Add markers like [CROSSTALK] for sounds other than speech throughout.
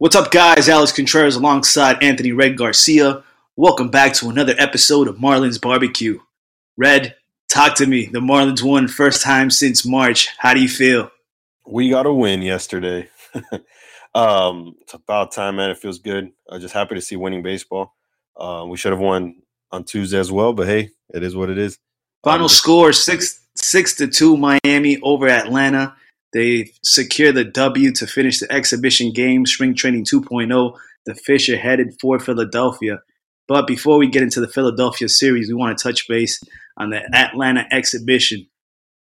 What's up, guys? Alex Contreras alongside Anthony Red Garcia. Welcome back to another episode of Marlins Barbecue. Red, talk to me. The Marlins won first time since March. How do you feel? We got a win yesterday. [LAUGHS] um, it's about time, man. It feels good. I'm just happy to see winning baseball. Uh, we should have won on Tuesday as well, but hey, it is what it is. Final um, score six six to two Miami over Atlanta. They secure the W to finish the exhibition game, Spring Training 2.0. The Fish are headed for Philadelphia. But before we get into the Philadelphia series, we want to touch base on the Atlanta exhibition.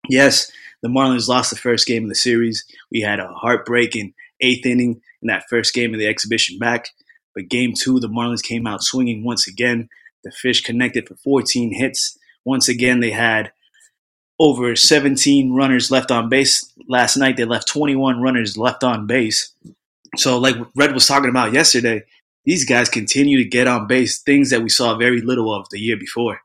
Yes, the Marlins lost the first game of the series. We had a heartbreaking eighth inning in that first game of the exhibition back. But game two, the Marlins came out swinging once again. The Fish connected for 14 hits. Once again, they had over 17 runners left on base. Last night, they left 21 runners left on base. So, like Red was talking about yesterday, these guys continue to get on base, things that we saw very little of the year before.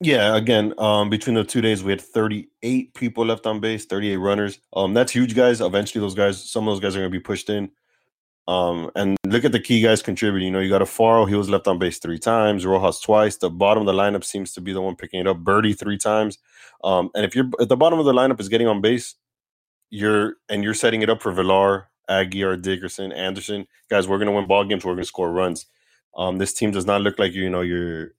Yeah, again, um, between the two days, we had 38 people left on base, 38 runners. Um, that's huge, guys. Eventually, those guys, some of those guys are going to be pushed in. Um, and look at the key guys contributing. You know, you got Alfaro, he was left on base three times, Rojas twice. The bottom of the lineup seems to be the one picking it up. Berti three times. Um, and if you're at the bottom of the lineup is getting on base, you're and you're setting it up for Villar, Aguilar, Dickerson, Anderson. Guys, we're gonna win ball games, we're gonna score runs. Um, this team does not look like you know your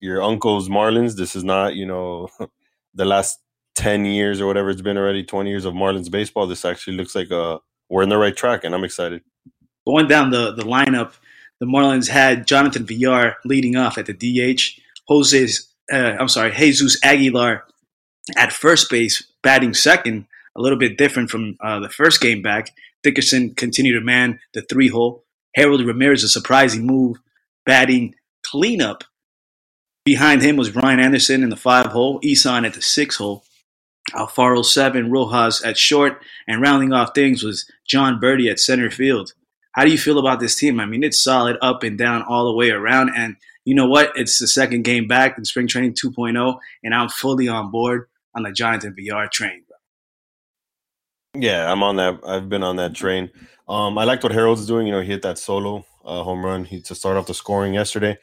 your uncle's Marlins. This is not, you know, [LAUGHS] the last 10 years or whatever it's been already, 20 years of Marlins baseball. This actually looks like a uh, we're in the right track and I'm excited going down the, the lineup, the Marlins had Jonathan Villar leading off at the DH. Jose, uh, I'm sorry, Jesus Aguilar at first base, batting second, a little bit different from uh, the first game back. Dickerson continued to man the three hole. Harold Ramirez, a surprising move, batting cleanup. Behind him was Brian Anderson in the five hole, Isan at the six hole, Alfaro seven, Rojas at short, and rounding off things was Jon Berti at center field. How do you feel about this team? I mean, it's solid up and down all the way around. And you know what? It's the second game back in spring training 2.0, and I'm fully on board on the Jonathan VR train. Yeah, I'm on that. I've been on that train. Um, I liked what Harold's doing. You know, he hit that solo uh, home run he, to start off the scoring yesterday.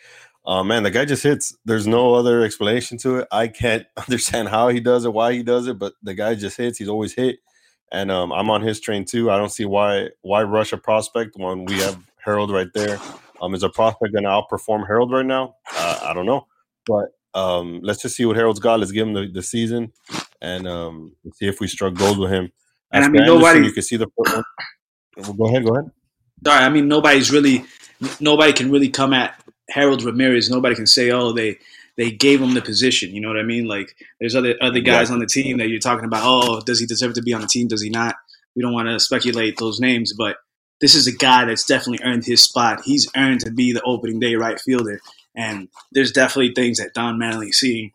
Uh, man, the guy just hits. There's no other explanation to it. I can't [LAUGHS] understand how he does it, why he does it, but the guy just hits. He's always hit and um, I'm on his train too. I don't see why why rush a prospect when we have Harold right there. Um, is a prospect going to outperform Harold right now? Uh, I don't know, but um, let's just see what Harold's got. Let's give him the, the season and um, see if we struck gold with him. As and I mean, nobody. You can see the. Well, go ahead. Go ahead. Sorry, I mean nobody's really nobody can really come at Harold Ramirez. Nobody can say, oh, they they gave him the position. You know what I mean? Like there's other other guys on the team that you're talking about. Oh, does he deserve to be on the team? Does he not? We don't want to speculate those names, but this is a guy that's definitely earned his spot. He's earned to be the opening day right fielder, and there's definitely things that Don Mattingly seeing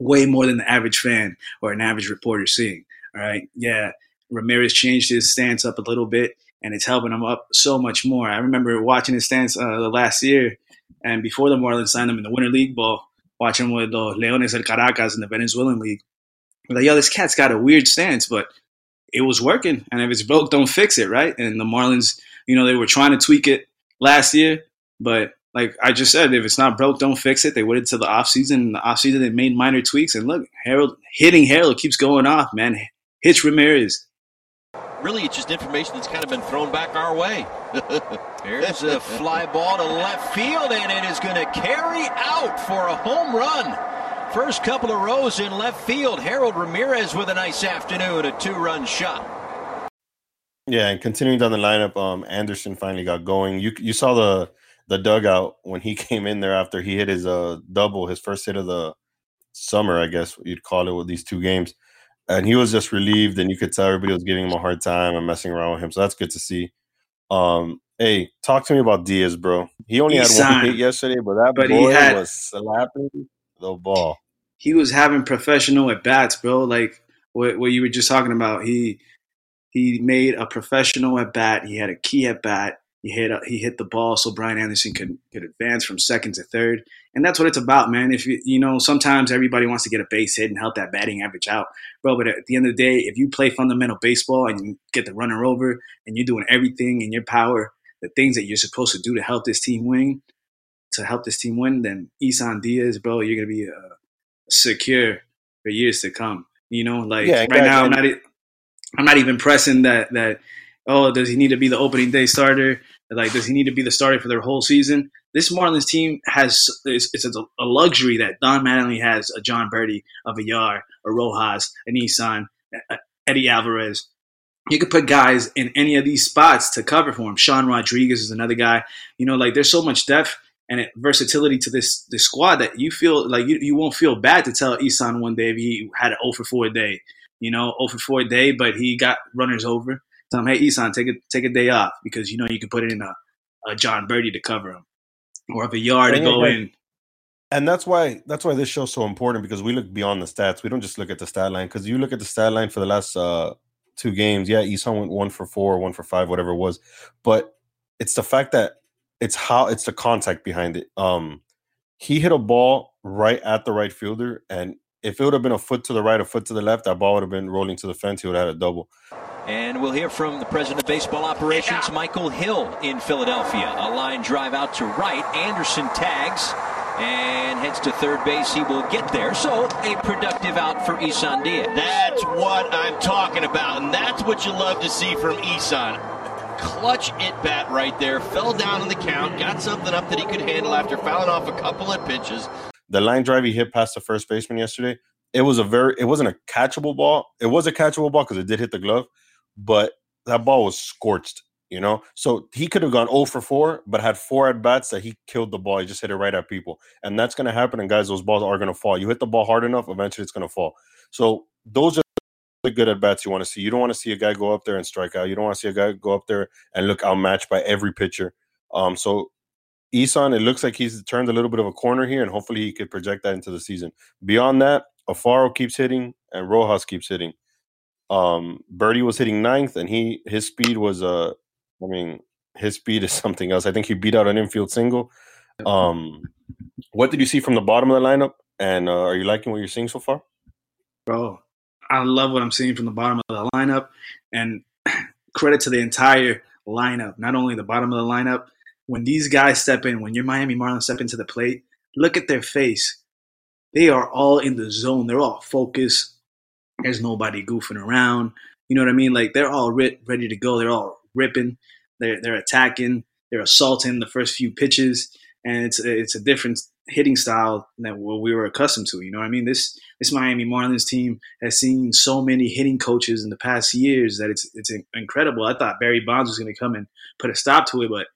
way more than the average fan or an average reporter seeing. All right, yeah, Ramirez changed his stance up a little bit, and it's helping him up so much more. I remember watching his stance uh, the last year, and before the Marlins signed him in the Winter League ball, watching with the Leones del Caracas in the Venezuelan league. like, yo, this cat's got a weird stance, but it was working. And if it's broke, don't fix it, right? And the Marlins, you know, they were trying to tweak it last year, but like I just said, if it's not broke, don't fix it. They waited till the offseason. In the offseason, they made minor tweaks. And look, Harold hitting Harold keeps going off, man. Hits Ramirez really it's just information that's kind of been thrown back our way. [LAUGHS] Here's a [LAUGHS] fly ball to left field, and it is going to carry out for a home run. First couple of rows in left field. Harold Ramirez with a nice afternoon, a two-run shot. Yeah, and continuing down the lineup, um, Anderson finally got going. You you saw the the dugout when he [LAUGHS] came in there after he hit his uh double, his first hit of the summer, I guess you'd call it with these two games and he was just relieved, and you could tell everybody was giving him a hard time and messing around with him. So that's good to see. Um, hey, talk to me about Diaz, bro. He only he had signed, one hit yesterday, but that but boy had, was slapping the ball. He was having professional at bats, bro. Like what, what you were just talking about. He he made a professional at bat. He had a key at bat. He hit he hit the ball so Brian Anderson could could advance from second to third, and that's what it's about, man. If you you know sometimes everybody wants to get a base hit and help that batting average out, bro. But at the end of the day, if you play fundamental baseball and you get the runner over and you're doing everything in your power, the things that you're supposed to do to help this team win, to help this team win, then Isan Diaz, bro, you're gonna be uh, secure for years to come. You know, like yeah, right now, I'm not. I'm not even pressing that that oh, does he need to be the opening day starter? Like, does he need to be the starter for their whole season? This Marlins team has it's, it's a, a, luxury that Don Mattingly has a Jon Berti, a Villar, a Rojas, a Nissan, Eddie Alvarez. You could put guys in any of these spots to cover for him. Sean Rodriguez is another guy. You know, like there's so much depth and versatility to this this squad that you feel like you, you won't feel bad to tell Isan one day if he had an 0 for 4 day. You know, 0 for 4 day, but he got runners over. Tell him, hey, Isan, take a take a day off because you know you can put it in a, a Jon Berti to cover him, or if a yard to go in. And that's why that's why this show's so important because we look beyond the stats. We don't just look at the stat line because you look at the stat line for the last uh, two games. Yeah, Isan went one for four, one for five, whatever it was. But it's the fact that it's how it's the contact behind it. Um, he hit a ball right at the right fielder, and if it would have been a foot to the right, a foot to the left, that ball would have been rolling to the fence. He would have had a double. And we'll hear from the president of baseball operations, Michael Hill, in Philadelphia. A line drive out to right. Anderson tags and heads to third base. He will get there. So a productive out for Isan Diaz. That's what I'm talking about, and that's what you love to see from Isan. Clutch it bat right there. Fell down in the count. Got something up that he could handle after fouling off a couple of pitches. The line drive he hit past the first baseman yesterday. It was a very. It wasn't a catchable ball. It was a catchable ball because it did hit the glove but that ball was scorched, you know? So he could have gone 0 for 4, but had four at bats that he killed the ball. He just hit it right at people. And that's going to happen. And guys, those balls are going to fall. You hit the ball hard enough, eventually it's going to fall. So those are the good at bats you want to see. You don't want to see a guy go up there and strike out. You don't want to see a guy go up there and look outmatched by every pitcher. Um, so Isan, it looks like he's turned a little bit of a corner here, and hopefully he could project that into the season. Beyond that, Alfaro keeps hitting and Rojas keeps hitting. Um, Berti was hitting ninth, and he his speed was uh, I mean, his speed is [LAUGHS] something else. I think he beat out an infield single. Um, what did you see from the bottom of the lineup? And uh, are you liking what you're seeing so far? Bro, I love what I'm seeing from the bottom of the lineup, and [CLEARS THROAT] credit to the entire lineup. Not only the bottom of the lineup. When these guys step in, when your Miami Marlins step into the plate, look at their face. They are all in the zone. They're all focused. There's nobody goofing around. You know what I mean? Like they're all ri- ready to go. They're all ripping. They're they're attacking. They're assaulting the first few pitches, and it's it's a different hitting style than what we were accustomed to. You know what I mean? This this Miami Marlins team has seen so many hitting coaches in the past years that it's it's incredible. I thought Barry Bonds was going to come and put a stop to it, but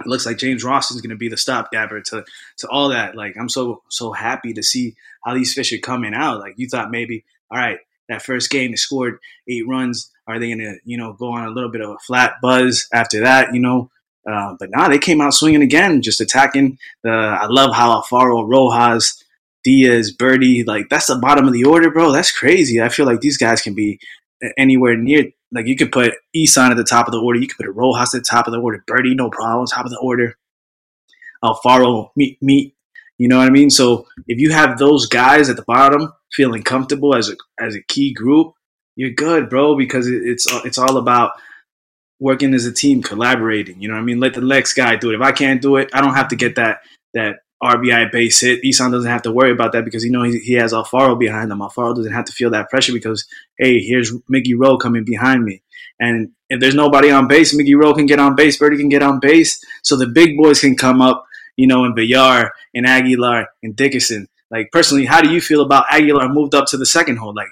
it looks like James Rowson is going to be the stopgapper to to all that. Like I'm so so happy to see how these fish are coming out. Like you thought maybe, all right, that first game, they scored eight runs. Are they going to, you know, go on a little bit of a flat buzz after that, you know? Uh, but now nah, they came out swinging again, just attacking. The I love how Alfaro, Rojas, Diaz, Berti, like that's the bottom of the order, bro. That's crazy. I feel like these guys can be anywhere near. Like you could put Isan at the top of the order, you could put a Rojas at the top of the order, Berti, no problem, top of the order. Alfaro, meet, meet, you know what I mean? So if you have those guys at the bottom, feeling comfortable as a as a key group, you're good, bro. Because it's uh, it's all about working as a team, collaborating. You know what I mean? Let the next guy do it. If I can't do it, I don't have to get that that RBI base hit. Isan doesn't have to worry about that because you know he, he has Alfaro behind him. Alfaro doesn't have to feel that pressure because hey, here's Miggy Rowe coming behind me. And if there's nobody on base, Miggy Rowe can get on base, Berti can get on base, so the big boys can come up. You know, and Villar and Aguilar and Dickerson like personally, how do you feel about Aguilar moved up to the second hole? Like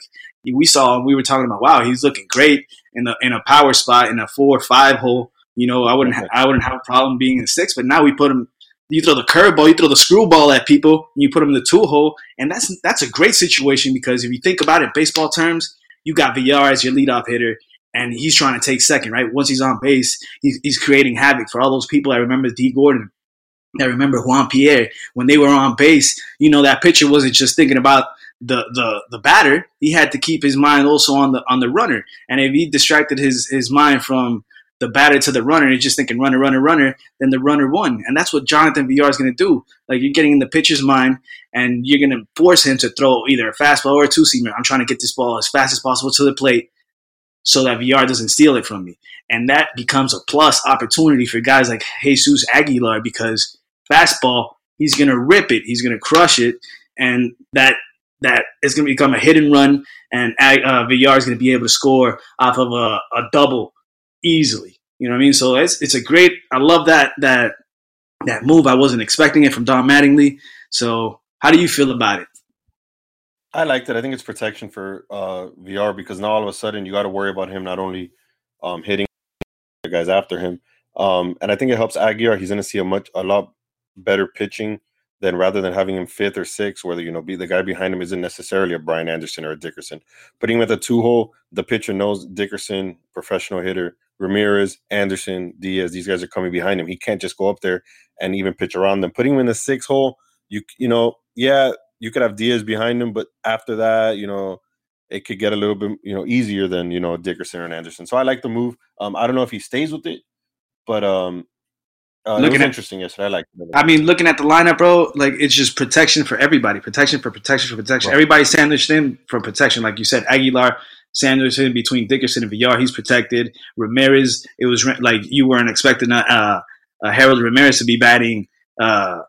we saw, we were talking about, wow, he's looking great in the in a power spot in a four or five hole. You know, I wouldn't ha- I wouldn't have a problem being in six, but now we put him. You throw the curveball, you throw the screwball at people, and you put them in the two hole, and that's that's a great situation because if you think about it, baseball terms, you got Villar as your leadoff hitter, and he's trying to take second, right? Once he's on base, he's, he's creating havoc for all those people. I remember Dee Gordon I remember Juan Pierre when they were on base. You know that pitcher wasn't just thinking about the the the batter. He had to keep his mind also on the on the runner. And if he distracted his his mind from the batter to the runner, you're just thinking runner, runner, runner, then the runner won. And that's what Jonathan Villar is going to do. Like you're getting in the pitcher's mind and you're going to force him to throw either a fastball or a two seamer. I'm trying to get this ball as fast as possible to the plate so that VR doesn't steal it from me. And that becomes a plus opportunity for guys like Jesus Aguilar because fastball, he's going to rip it, he's going to crush it. And that that is going to become a hit and run, and uh, Villar is going to be able to score off of a, a double easily. You know what I mean? So it's it's a great. I love that that that move. I wasn't expecting it from Don Mattingly. So how do you feel about it? I liked it. I think it's protection for uh, Villar because now all of a sudden you got to worry about him not only um, hitting the guys after him, um, and I think it helps Aguirre. He's going to see a much a lot better pitching than rather than having him fifth or sixth, whether you know be the guy behind him isn't necessarily a Brian Anderson or a Dickerson. Putting him at the two hole, the pitcher knows Dickerson, professional hitter, Ramirez, Anderson, Diaz, these guys are coming behind him. He can't just go up there and even pitch around them. Putting him in the six hole, you you know, yeah, you could have Diaz behind him, but after that, you know, it could get a little bit you know easier than you know Dickerson and Anderson. So I like the move. Um, I don't know if he stays with it, but um, uh, looking at, interesting yesterday. I like. I mean, looking at the lineup, bro, like it's just protection for everybody. Protection for protection for protection. Right. Everybody sandwiched in for protection, like you said. Aguilar Sanderson between Dickerson and Villar, he's protected. Ramirez, it was like you weren't expecting uh, a Harold Ramirez to be batting uh,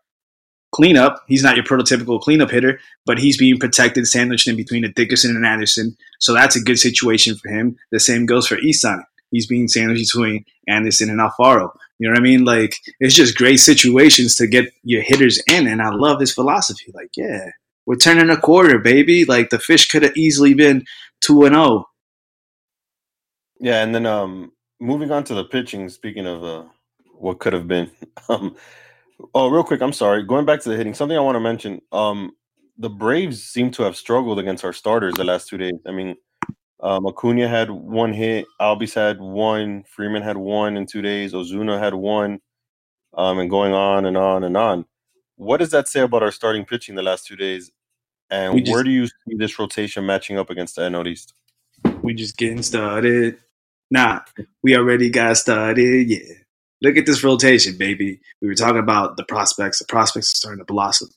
cleanup. He's not your prototypical cleanup hitter, but he's being protected, sandwiched in between a Dickerson and Anderson. So that's a good situation for him. The same goes for Isan. He's being sandwiched between Anderson and Alfaro. You know what I mean? Like it's just great situations to get your hitters in, and I love his philosophy. Like, yeah, we're turning a quarter, baby. Like the fish could have easily been two and zero. Oh. Yeah, and then um, moving on to the pitching. Speaking of uh, what could have been, [LAUGHS] um, oh, real quick, I'm sorry. Going back to the hitting, something I want to mention. Um, the Braves seem to have struggled against our starters the last two days. I mean, um, Acuna had one hit, Albies had one, Freeman had one in two days, Ozuna had one, um, and going on and on and on. What does that say about our starting pitching the last two days? And just, where do you see this rotation matching up against the NL East? We just getting started. Nah, we already got started. Yeah. Look at this rotation, baby. We were talking about the prospects. The prospects are starting to blossom.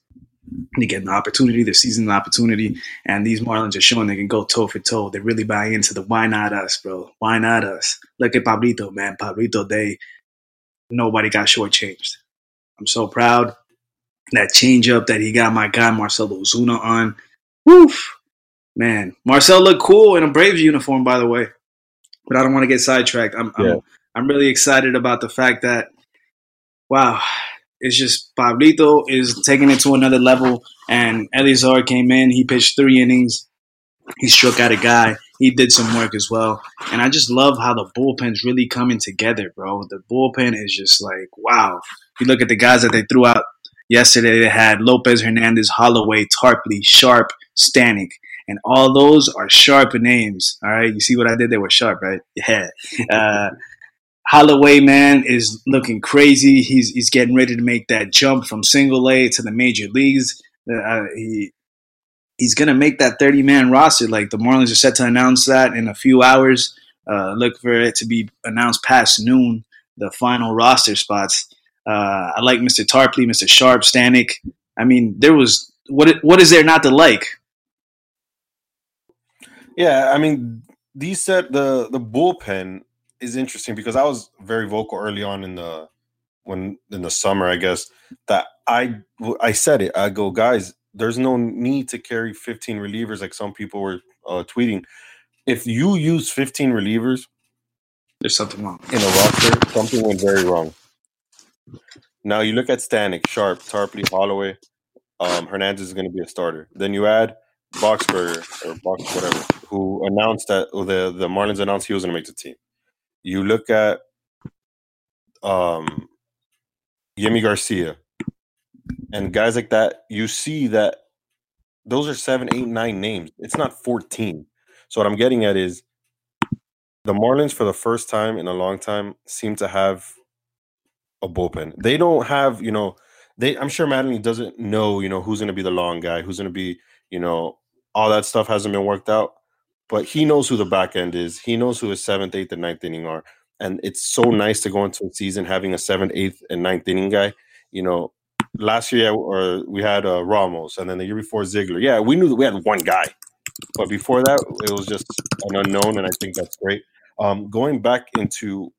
They get an opportunity, they're seizing the opportunity, and these Marlins are showing they can go toe for toe. They really buy into the why not us, bro? Why not us? Look at Pablito, man. Pablito, they nobody got shortchanged. I'm so proud. That changeup that he got my guy Marcell Ozuna on. Woof. Man, Marcell looked cool in a Braves uniform, by the way. But I don't want to get sidetracked. I'm, yeah. I'm I'm really excited about the fact that wow, it's just Pablito is taking it to another level. And Elieser came in, he pitched three innings, he struck out a guy, he did some work as well. And I just love how the bullpen's really coming together, bro. The bullpen is just like wow. You look at the guys that they threw out yesterday, they had Lopez, Hernandez, Holloway, Tarpley, Sharp, Stanek. And all those are sharp names. All right. You see what I did? They were sharp, right? [LAUGHS] Yeah. Uh, Holloway, man, is looking crazy. He's he's getting ready to make that jump from single A to the major leagues. Uh, he he's gonna make that 30 man roster. Like the Marlins are set to announce that in a few hours. Uh, look for it to be announced past noon. The final roster spots. Uh, I like Mr. Tarpley, Mr. Sharp, Stanek. I mean, there was what what is there not to like? Yeah, I mean, these set the the bullpen is interesting because I was very vocal early on in the when in the summer, I guess that I I said it. I go, guys, there's no need to carry 15 relievers like some people were uh, tweeting. If you use 15 relievers, there's something wrong in a roster. Something went very wrong. Now you look at Stanek, Sharp, Tarpley, Holloway. Um, Hernandez is going to be a starter. Then you add Boxberger or Box whatever, who announced that the the Marlins announced he was going to make the team. You look at um, Yimi Garcia and guys like that. You see that those are seven, eight, nine names. It's not fourteen. So what I'm getting at is the Marlins, for the first time in a long time, seem to have a bullpen. They don't have, you know, they. I'm sure Mattingly doesn't know, you know, who's going to be the long guy, who's going to be, you know, all that stuff hasn't been worked out but he knows who the back end is. He knows who his seventh, eighth, and ninth inning are. and it's so nice to go into a season having a seventh, eighth, and ninth inning guy. You know, last year or we had uh, Ramos, and then the year before Ziegler. Yeah, we knew that we had one guy, but before that, it was just an unknown, and I think that's great. Um, going back into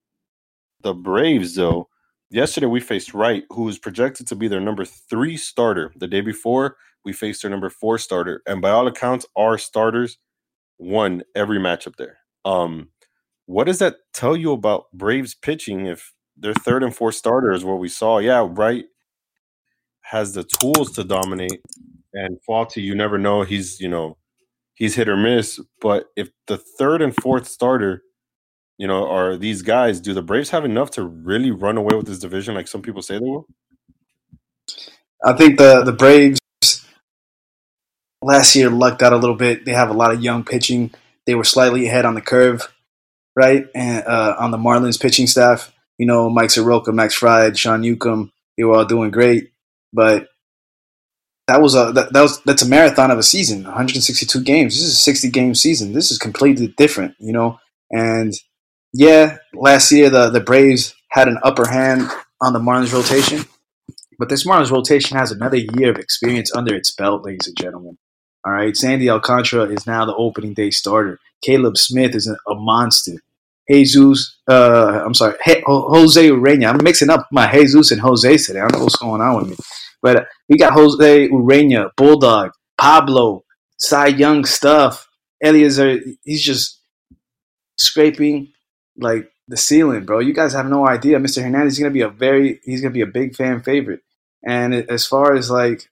the Braves, though, yesterday we faced Wright, who was projected to be their number three starter. The day before, we faced their number four starter, and by all accounts, our starters won every matchup there. Um, what does that tell you about Braves pitching if their third and fourth starter is what we saw? Yeah, Wright has the tools to dominate, and Folty, you never know. He's you know he's hit or miss. But if the third and fourth starter, you know, are these guys, do the Braves have enough to really run away with this division like some people say they will? I think the the Braves last year lucked out a little bit. They have a lot of young pitching. They were slightly ahead on the curve, right? And uh, on the Marlins pitching staff, you know, Mike Soroka, Max Fried, Sean Newcomb, they were all doing great. But that was a that, that, was that's a marathon of a season 162 games this is a 60 game season this is completely different you know and yeah last year the the braves had an upper hand on the marlins rotation but this marlins rotation has another year of experience under its belt ladies and gentlemen all right sandy alcantara is now the opening day starter caleb smith is a, monster jesus uh i'm sorry jose urena i'm mixing up my jesus and jose today i don't know what's going on with me but we got Jose Urena, Bulldog, Pablo, Cy Young stuff. Elieser, he's just scraping like the ceiling, bro. You guys have no idea. Mr. Hernandez is gonna be a very he's gonna be a big fan favorite. And as far as like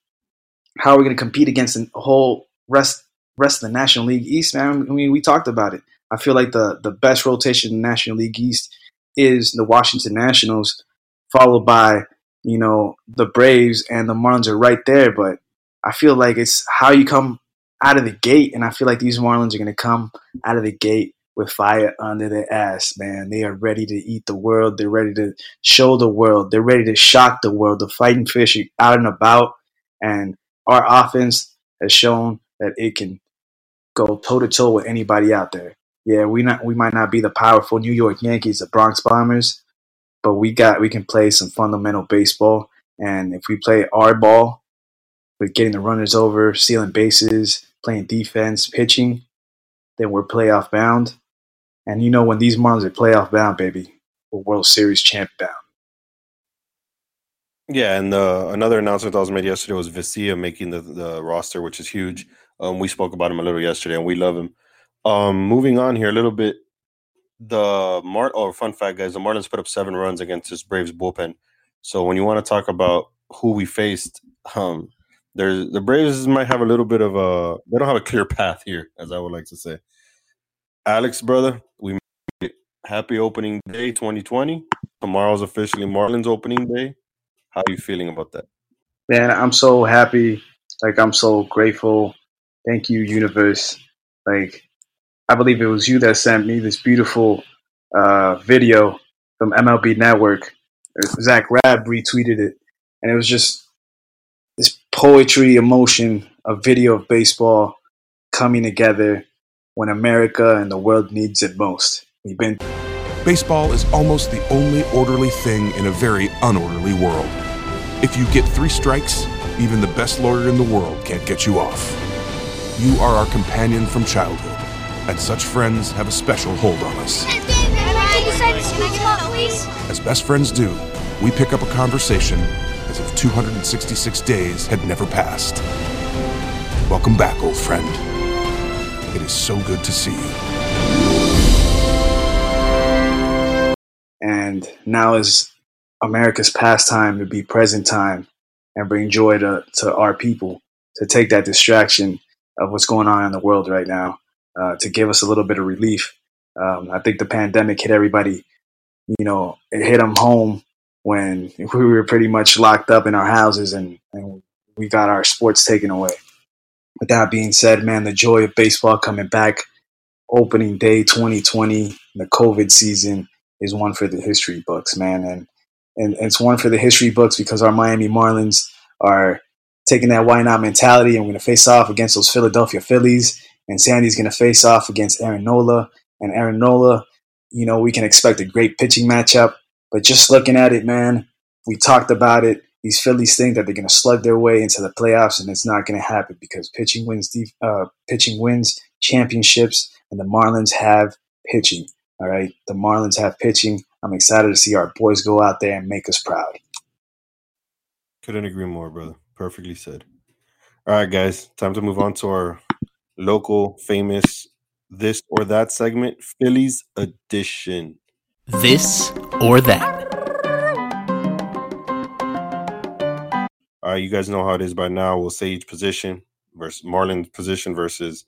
how are we're gonna compete against the whole rest rest of the National League East, man. I mean, we talked about it. I feel like the the best rotation in the National League East is the Washington Nationals, followed by you know, the Braves and the Marlins are right there, but I feel like it's how you come out of the gate, and I feel like these Marlins are going to come out of the gate with fire under their ass, man. They are ready to eat the world. They're ready to show the world. They're ready to shock the world. The fighting fish are out and about, and our offense has shown that it can go toe to toe with anybody out there. Yeah, we not we might not be the powerful New York Yankees, the Bronx Bombers, but we got we can play some fundamental baseball. And if we play our ball with getting the runners over, stealing bases, playing defense, pitching, then we're playoff bound. And you know when these Marlins are playoff bound, baby, we're World Series champ bound. Yeah, and uh, another announcement that was made yesterday was Vesia making the, the roster, which is huge. Um, we spoke about him a little yesterday, and we love him. Um, moving on here a little bit, the Mart oh fun fact guys, the Marlins put up seven runs against this Braves bullpen. So when you want to talk about who we faced, um, there's the Braves might have a little bit of a they don't have a clear path here, as I would like to say. Alex, brother, we happy opening day 2020. Tomorrow's officially Marlins opening day. How are you feeling about that? Man, I'm so happy. Like I'm so grateful. Thank you, universe. Like I believe it was you that sent me this beautiful uh, video from MLB Network. Zach Rabb retweeted it, and it was just this poetry, emotion, a video of baseball coming together when America and the world needs it most. We've been. Baseball is almost the only orderly thing in a very unorderly world. If you get three strikes, even the best lawyer in the world can't get you off. You are our companion from childhood and such friends have a special hold on us. As best friends do, we pick up a conversation as if 266 days had never passed. Welcome back, old friend. It is so good to see you. And now is America's pastime to be present time and bring joy to, to our people, to take that distraction of what's going on in the world right now uh, to give us a little bit of relief. Um, I think the pandemic hit everybody, you know, it hit them home when [LAUGHS] we were pretty much locked up in our houses and, and we got our sports taken away. With that being said, man, the joy of baseball coming back, opening day 2020, the COVID season is one for the history books, man. And, and, it's one for the history books because our Miami Marlins are taking that why not mentality and we're going to face off against those Philadelphia Phillies and Sandy's going to face off against Aaron Nola. And Aaron Nola you know, we can expect a great pitching matchup. But just looking at it, man, we talked about it. These Phillies think that they're going to slug their way into the playoffs, and it's not going to happen because pitching wins. Uh, pitching wins championships, and the Marlins have pitching. All right, the Marlins have pitching. I'm excited to see our boys go out there and make us proud. Couldn't agree more, brother. Perfectly said. All right, guys, time to move on to our local famous this or that segment, Phillies edition. This or that. All right, you guys know how it is by now. We'll say each position versus Marlins position versus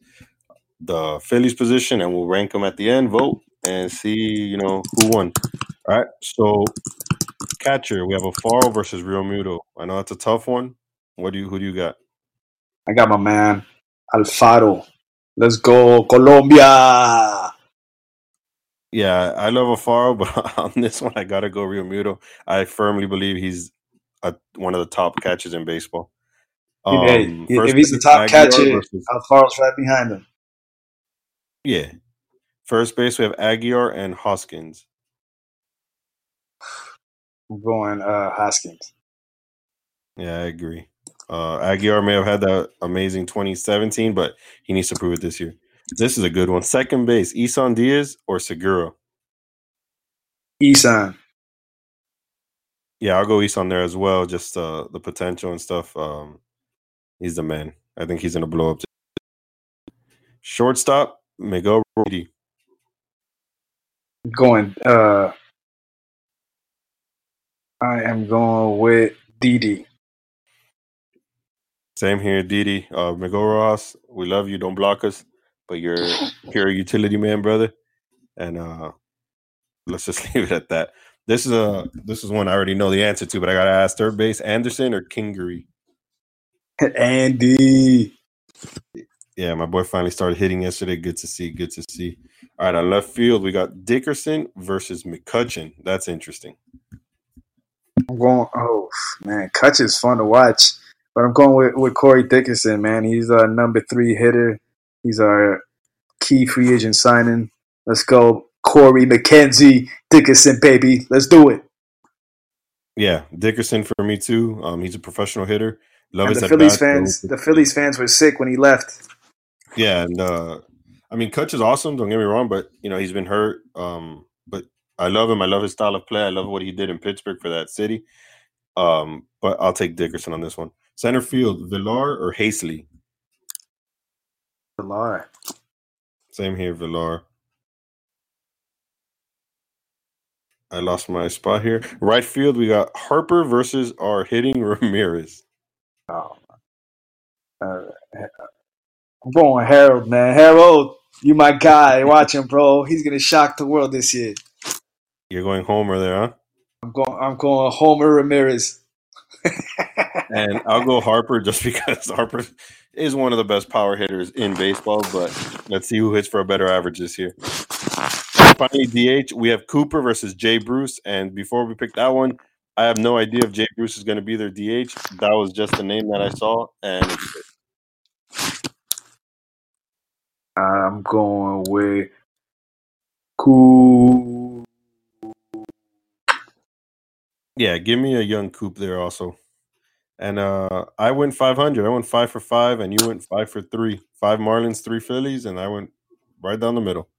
the Phillies position, and we'll rank them at the end, vote, and see, you know, who won. All right, so catcher, we have a Alfaro versus Realmuto. I know that's a tough one. What do you who do you got? I got my man Alfaro. Let's go, Colombia. Yeah, I love Alfaro, but [LAUGHS] on this one, I gotta go Realmuto. I firmly believe he's a, one of the top catchers in baseball. Um, hey, if he's the top catcher, versus, Alfaro's right behind him. Yeah. First base, we have Aguilar and Hoskins. I'm going uh, Hoskins. Yeah, I agree. Uh, Aguilar may have had that amazing 2017, but he needs to prove it this year. This is a good one. Second base, Isan Diaz or Segura? Isan. Yeah, I'll go Isan there as well. Just uh, the potential and stuff. Um, he's the man. I think he's going to blow up. Shortstop, Miguel Rodi. Going. Uh, I am going with Didi. Same here, Didi. Uh, Miguel Rojas, we love you. Don't block us, but you're you're a [LAUGHS] utility man, brother. And uh, let's just [LAUGHS] leave it at that. This is a this is one I already know the answer to, but I gotta ask third base Anderson or Kingery. [LAUGHS] Andy. Yeah, my boy finally started hitting yesterday. Good to see. Good to see. All right, on left field, we got Dickerson versus McCutchen. That's interesting. I'm going. Oh man, Kutch is fun to watch, but I'm going with, with Corey Dickerson. Man, he's a number three hitter. He's our key free agent signing. Let's go, Corey McKenzie Dickerson, baby. Let's do it. Yeah, Dickerson for me too. Um, he's a professional hitter. Love and the Phillies fans. The Phillies fans were sick when he left. Yeah, and uh, I mean, Kutch is awesome. Don't get me wrong, but you know he's been hurt. Um, but I love him. I love his style of play. I love what he did in Pittsburgh for that city. Um, but I'll take Dickerson on this one. Center field, Villar or Haseley? Villar. Same here, Villar. I lost my spot here. Right field, we got Harper versus our hitting [LAUGHS] Ramirez. Oh, uh, I'm going Harold, man. Harold, you my guy. Watch him, bro. He's gonna shock the world this year. You're going Homer there, huh? I'm going. I'm going Homer Ramirez. [LAUGHS] and I'll go Harper just because Harper is one of the best power hitters in baseball. But let's see who hits for a better average this year. Finally, DH, we have Cooper versus Jay Bruce. And before we pick that one, I have no idea if Jay Bruce is going to be their DH. That was just the name that I saw, and I'm going with Cool. Yeah, give me a young Coop there also. And uh I went 500. I went five for five, and you went five for three. Five Marlins, three Phillies, and I went right down the middle.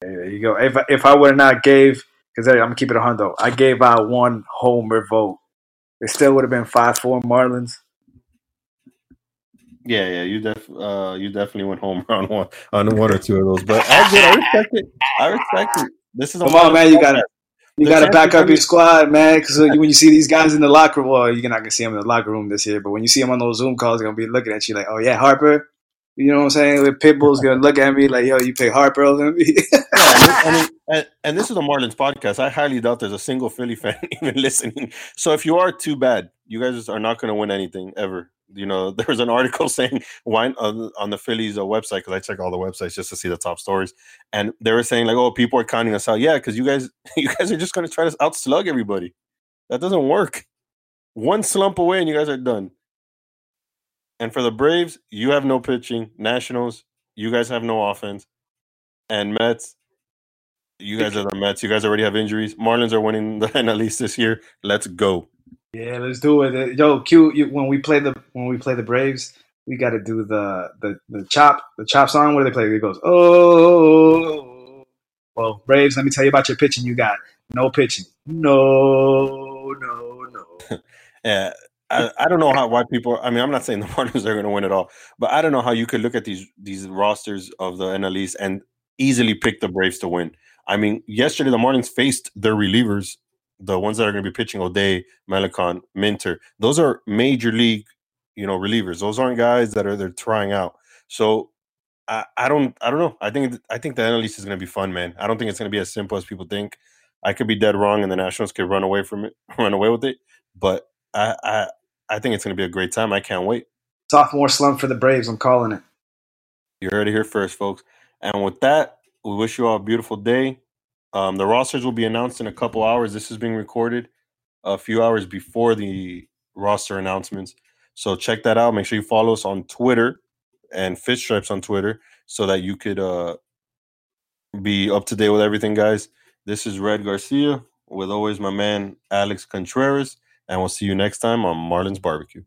Hey, there you go. If I, if I would have not gave, because I'm gonna keep it a hundred, I gave out one homer vote. It still would have been five four Marlins. Yeah, yeah, you def uh you definitely went home [LAUGHS] on one on one or two of those. But I did. I respect it. I respect it. This is come on, man. You gotta you gotta back up your squad, man. Because when you see these guys in the locker room, well, you're not gonna see them in the locker room this year. But when you see them on those Zoom calls, they're gonna be looking at you like, "Oh yeah, Harper." You know what I'm saying? With Pitbull's gonna look at me like, "Yo, you pay Harper over me." [LAUGHS] yeah, I mean, and, and, this is a Marlins podcast. I highly doubt there's a single Philly fan [LAUGHS] even listening. So if you are too bad, you guys are not gonna win anything ever you know, [LAUGHS] there was an article [LAUGHS] saying why on, on the Phillies uh, website because I check all the websites just to see the top stories, and they were saying like, oh, people are counting us out. Yeah, because you guys, [LAUGHS] you guys are just going to try to outslug everybody. That doesn't work. One slump away and you guys are done. And for the Braves, you have no pitching. Nationals, you guys have no offense. And Mets, You guys are the Mets. You guys already have injuries. Marlins are winning the NL East this year. Let's go. Yeah, let's do it. Yo, Q, you, when we play the when we play the Braves, we got to do the, the the chop the chop song. What do they play? It goes oh. Well, Braves, let me tell you about your pitching. You got no pitching. No, no, no. [LAUGHS] yeah. I, I don't know how why people. I mean, I'm not saying the [LAUGHS] Marlins are going to win at all, but I don't know how you could look at these these rosters of the NL East and easily pick the Braves to win. I mean, yesterday the Marlins faced their relievers, the ones that are going to be pitching O'Day, Melancon, Minter. Those are major league, you know, relievers. Those aren't guys that are they're trying out. So I, I don't I don't know. I think I think the NL is going to be fun, man. I don't think it's going to be as simple as people think. I could be dead wrong, and the Nationals could run away from it, [LAUGHS] run away with it. But I I, I think it's going to be a great time. I can't wait. Sophomore slump for the Braves. I'm calling it. You heard it here first, folks. And with that, we wish you all a beautiful day. Um, the rosters will be announced in a couple hours. This is being recorded a few hours before the roster announcements. So check that out. Make sure you follow us on Twitter and Fish Stripes on Twitter so that you could uh, be up to date with everything, guys. This is Red Garcia with always my man Alex Contreras, and we'll see you next time on Marlins Barbecue.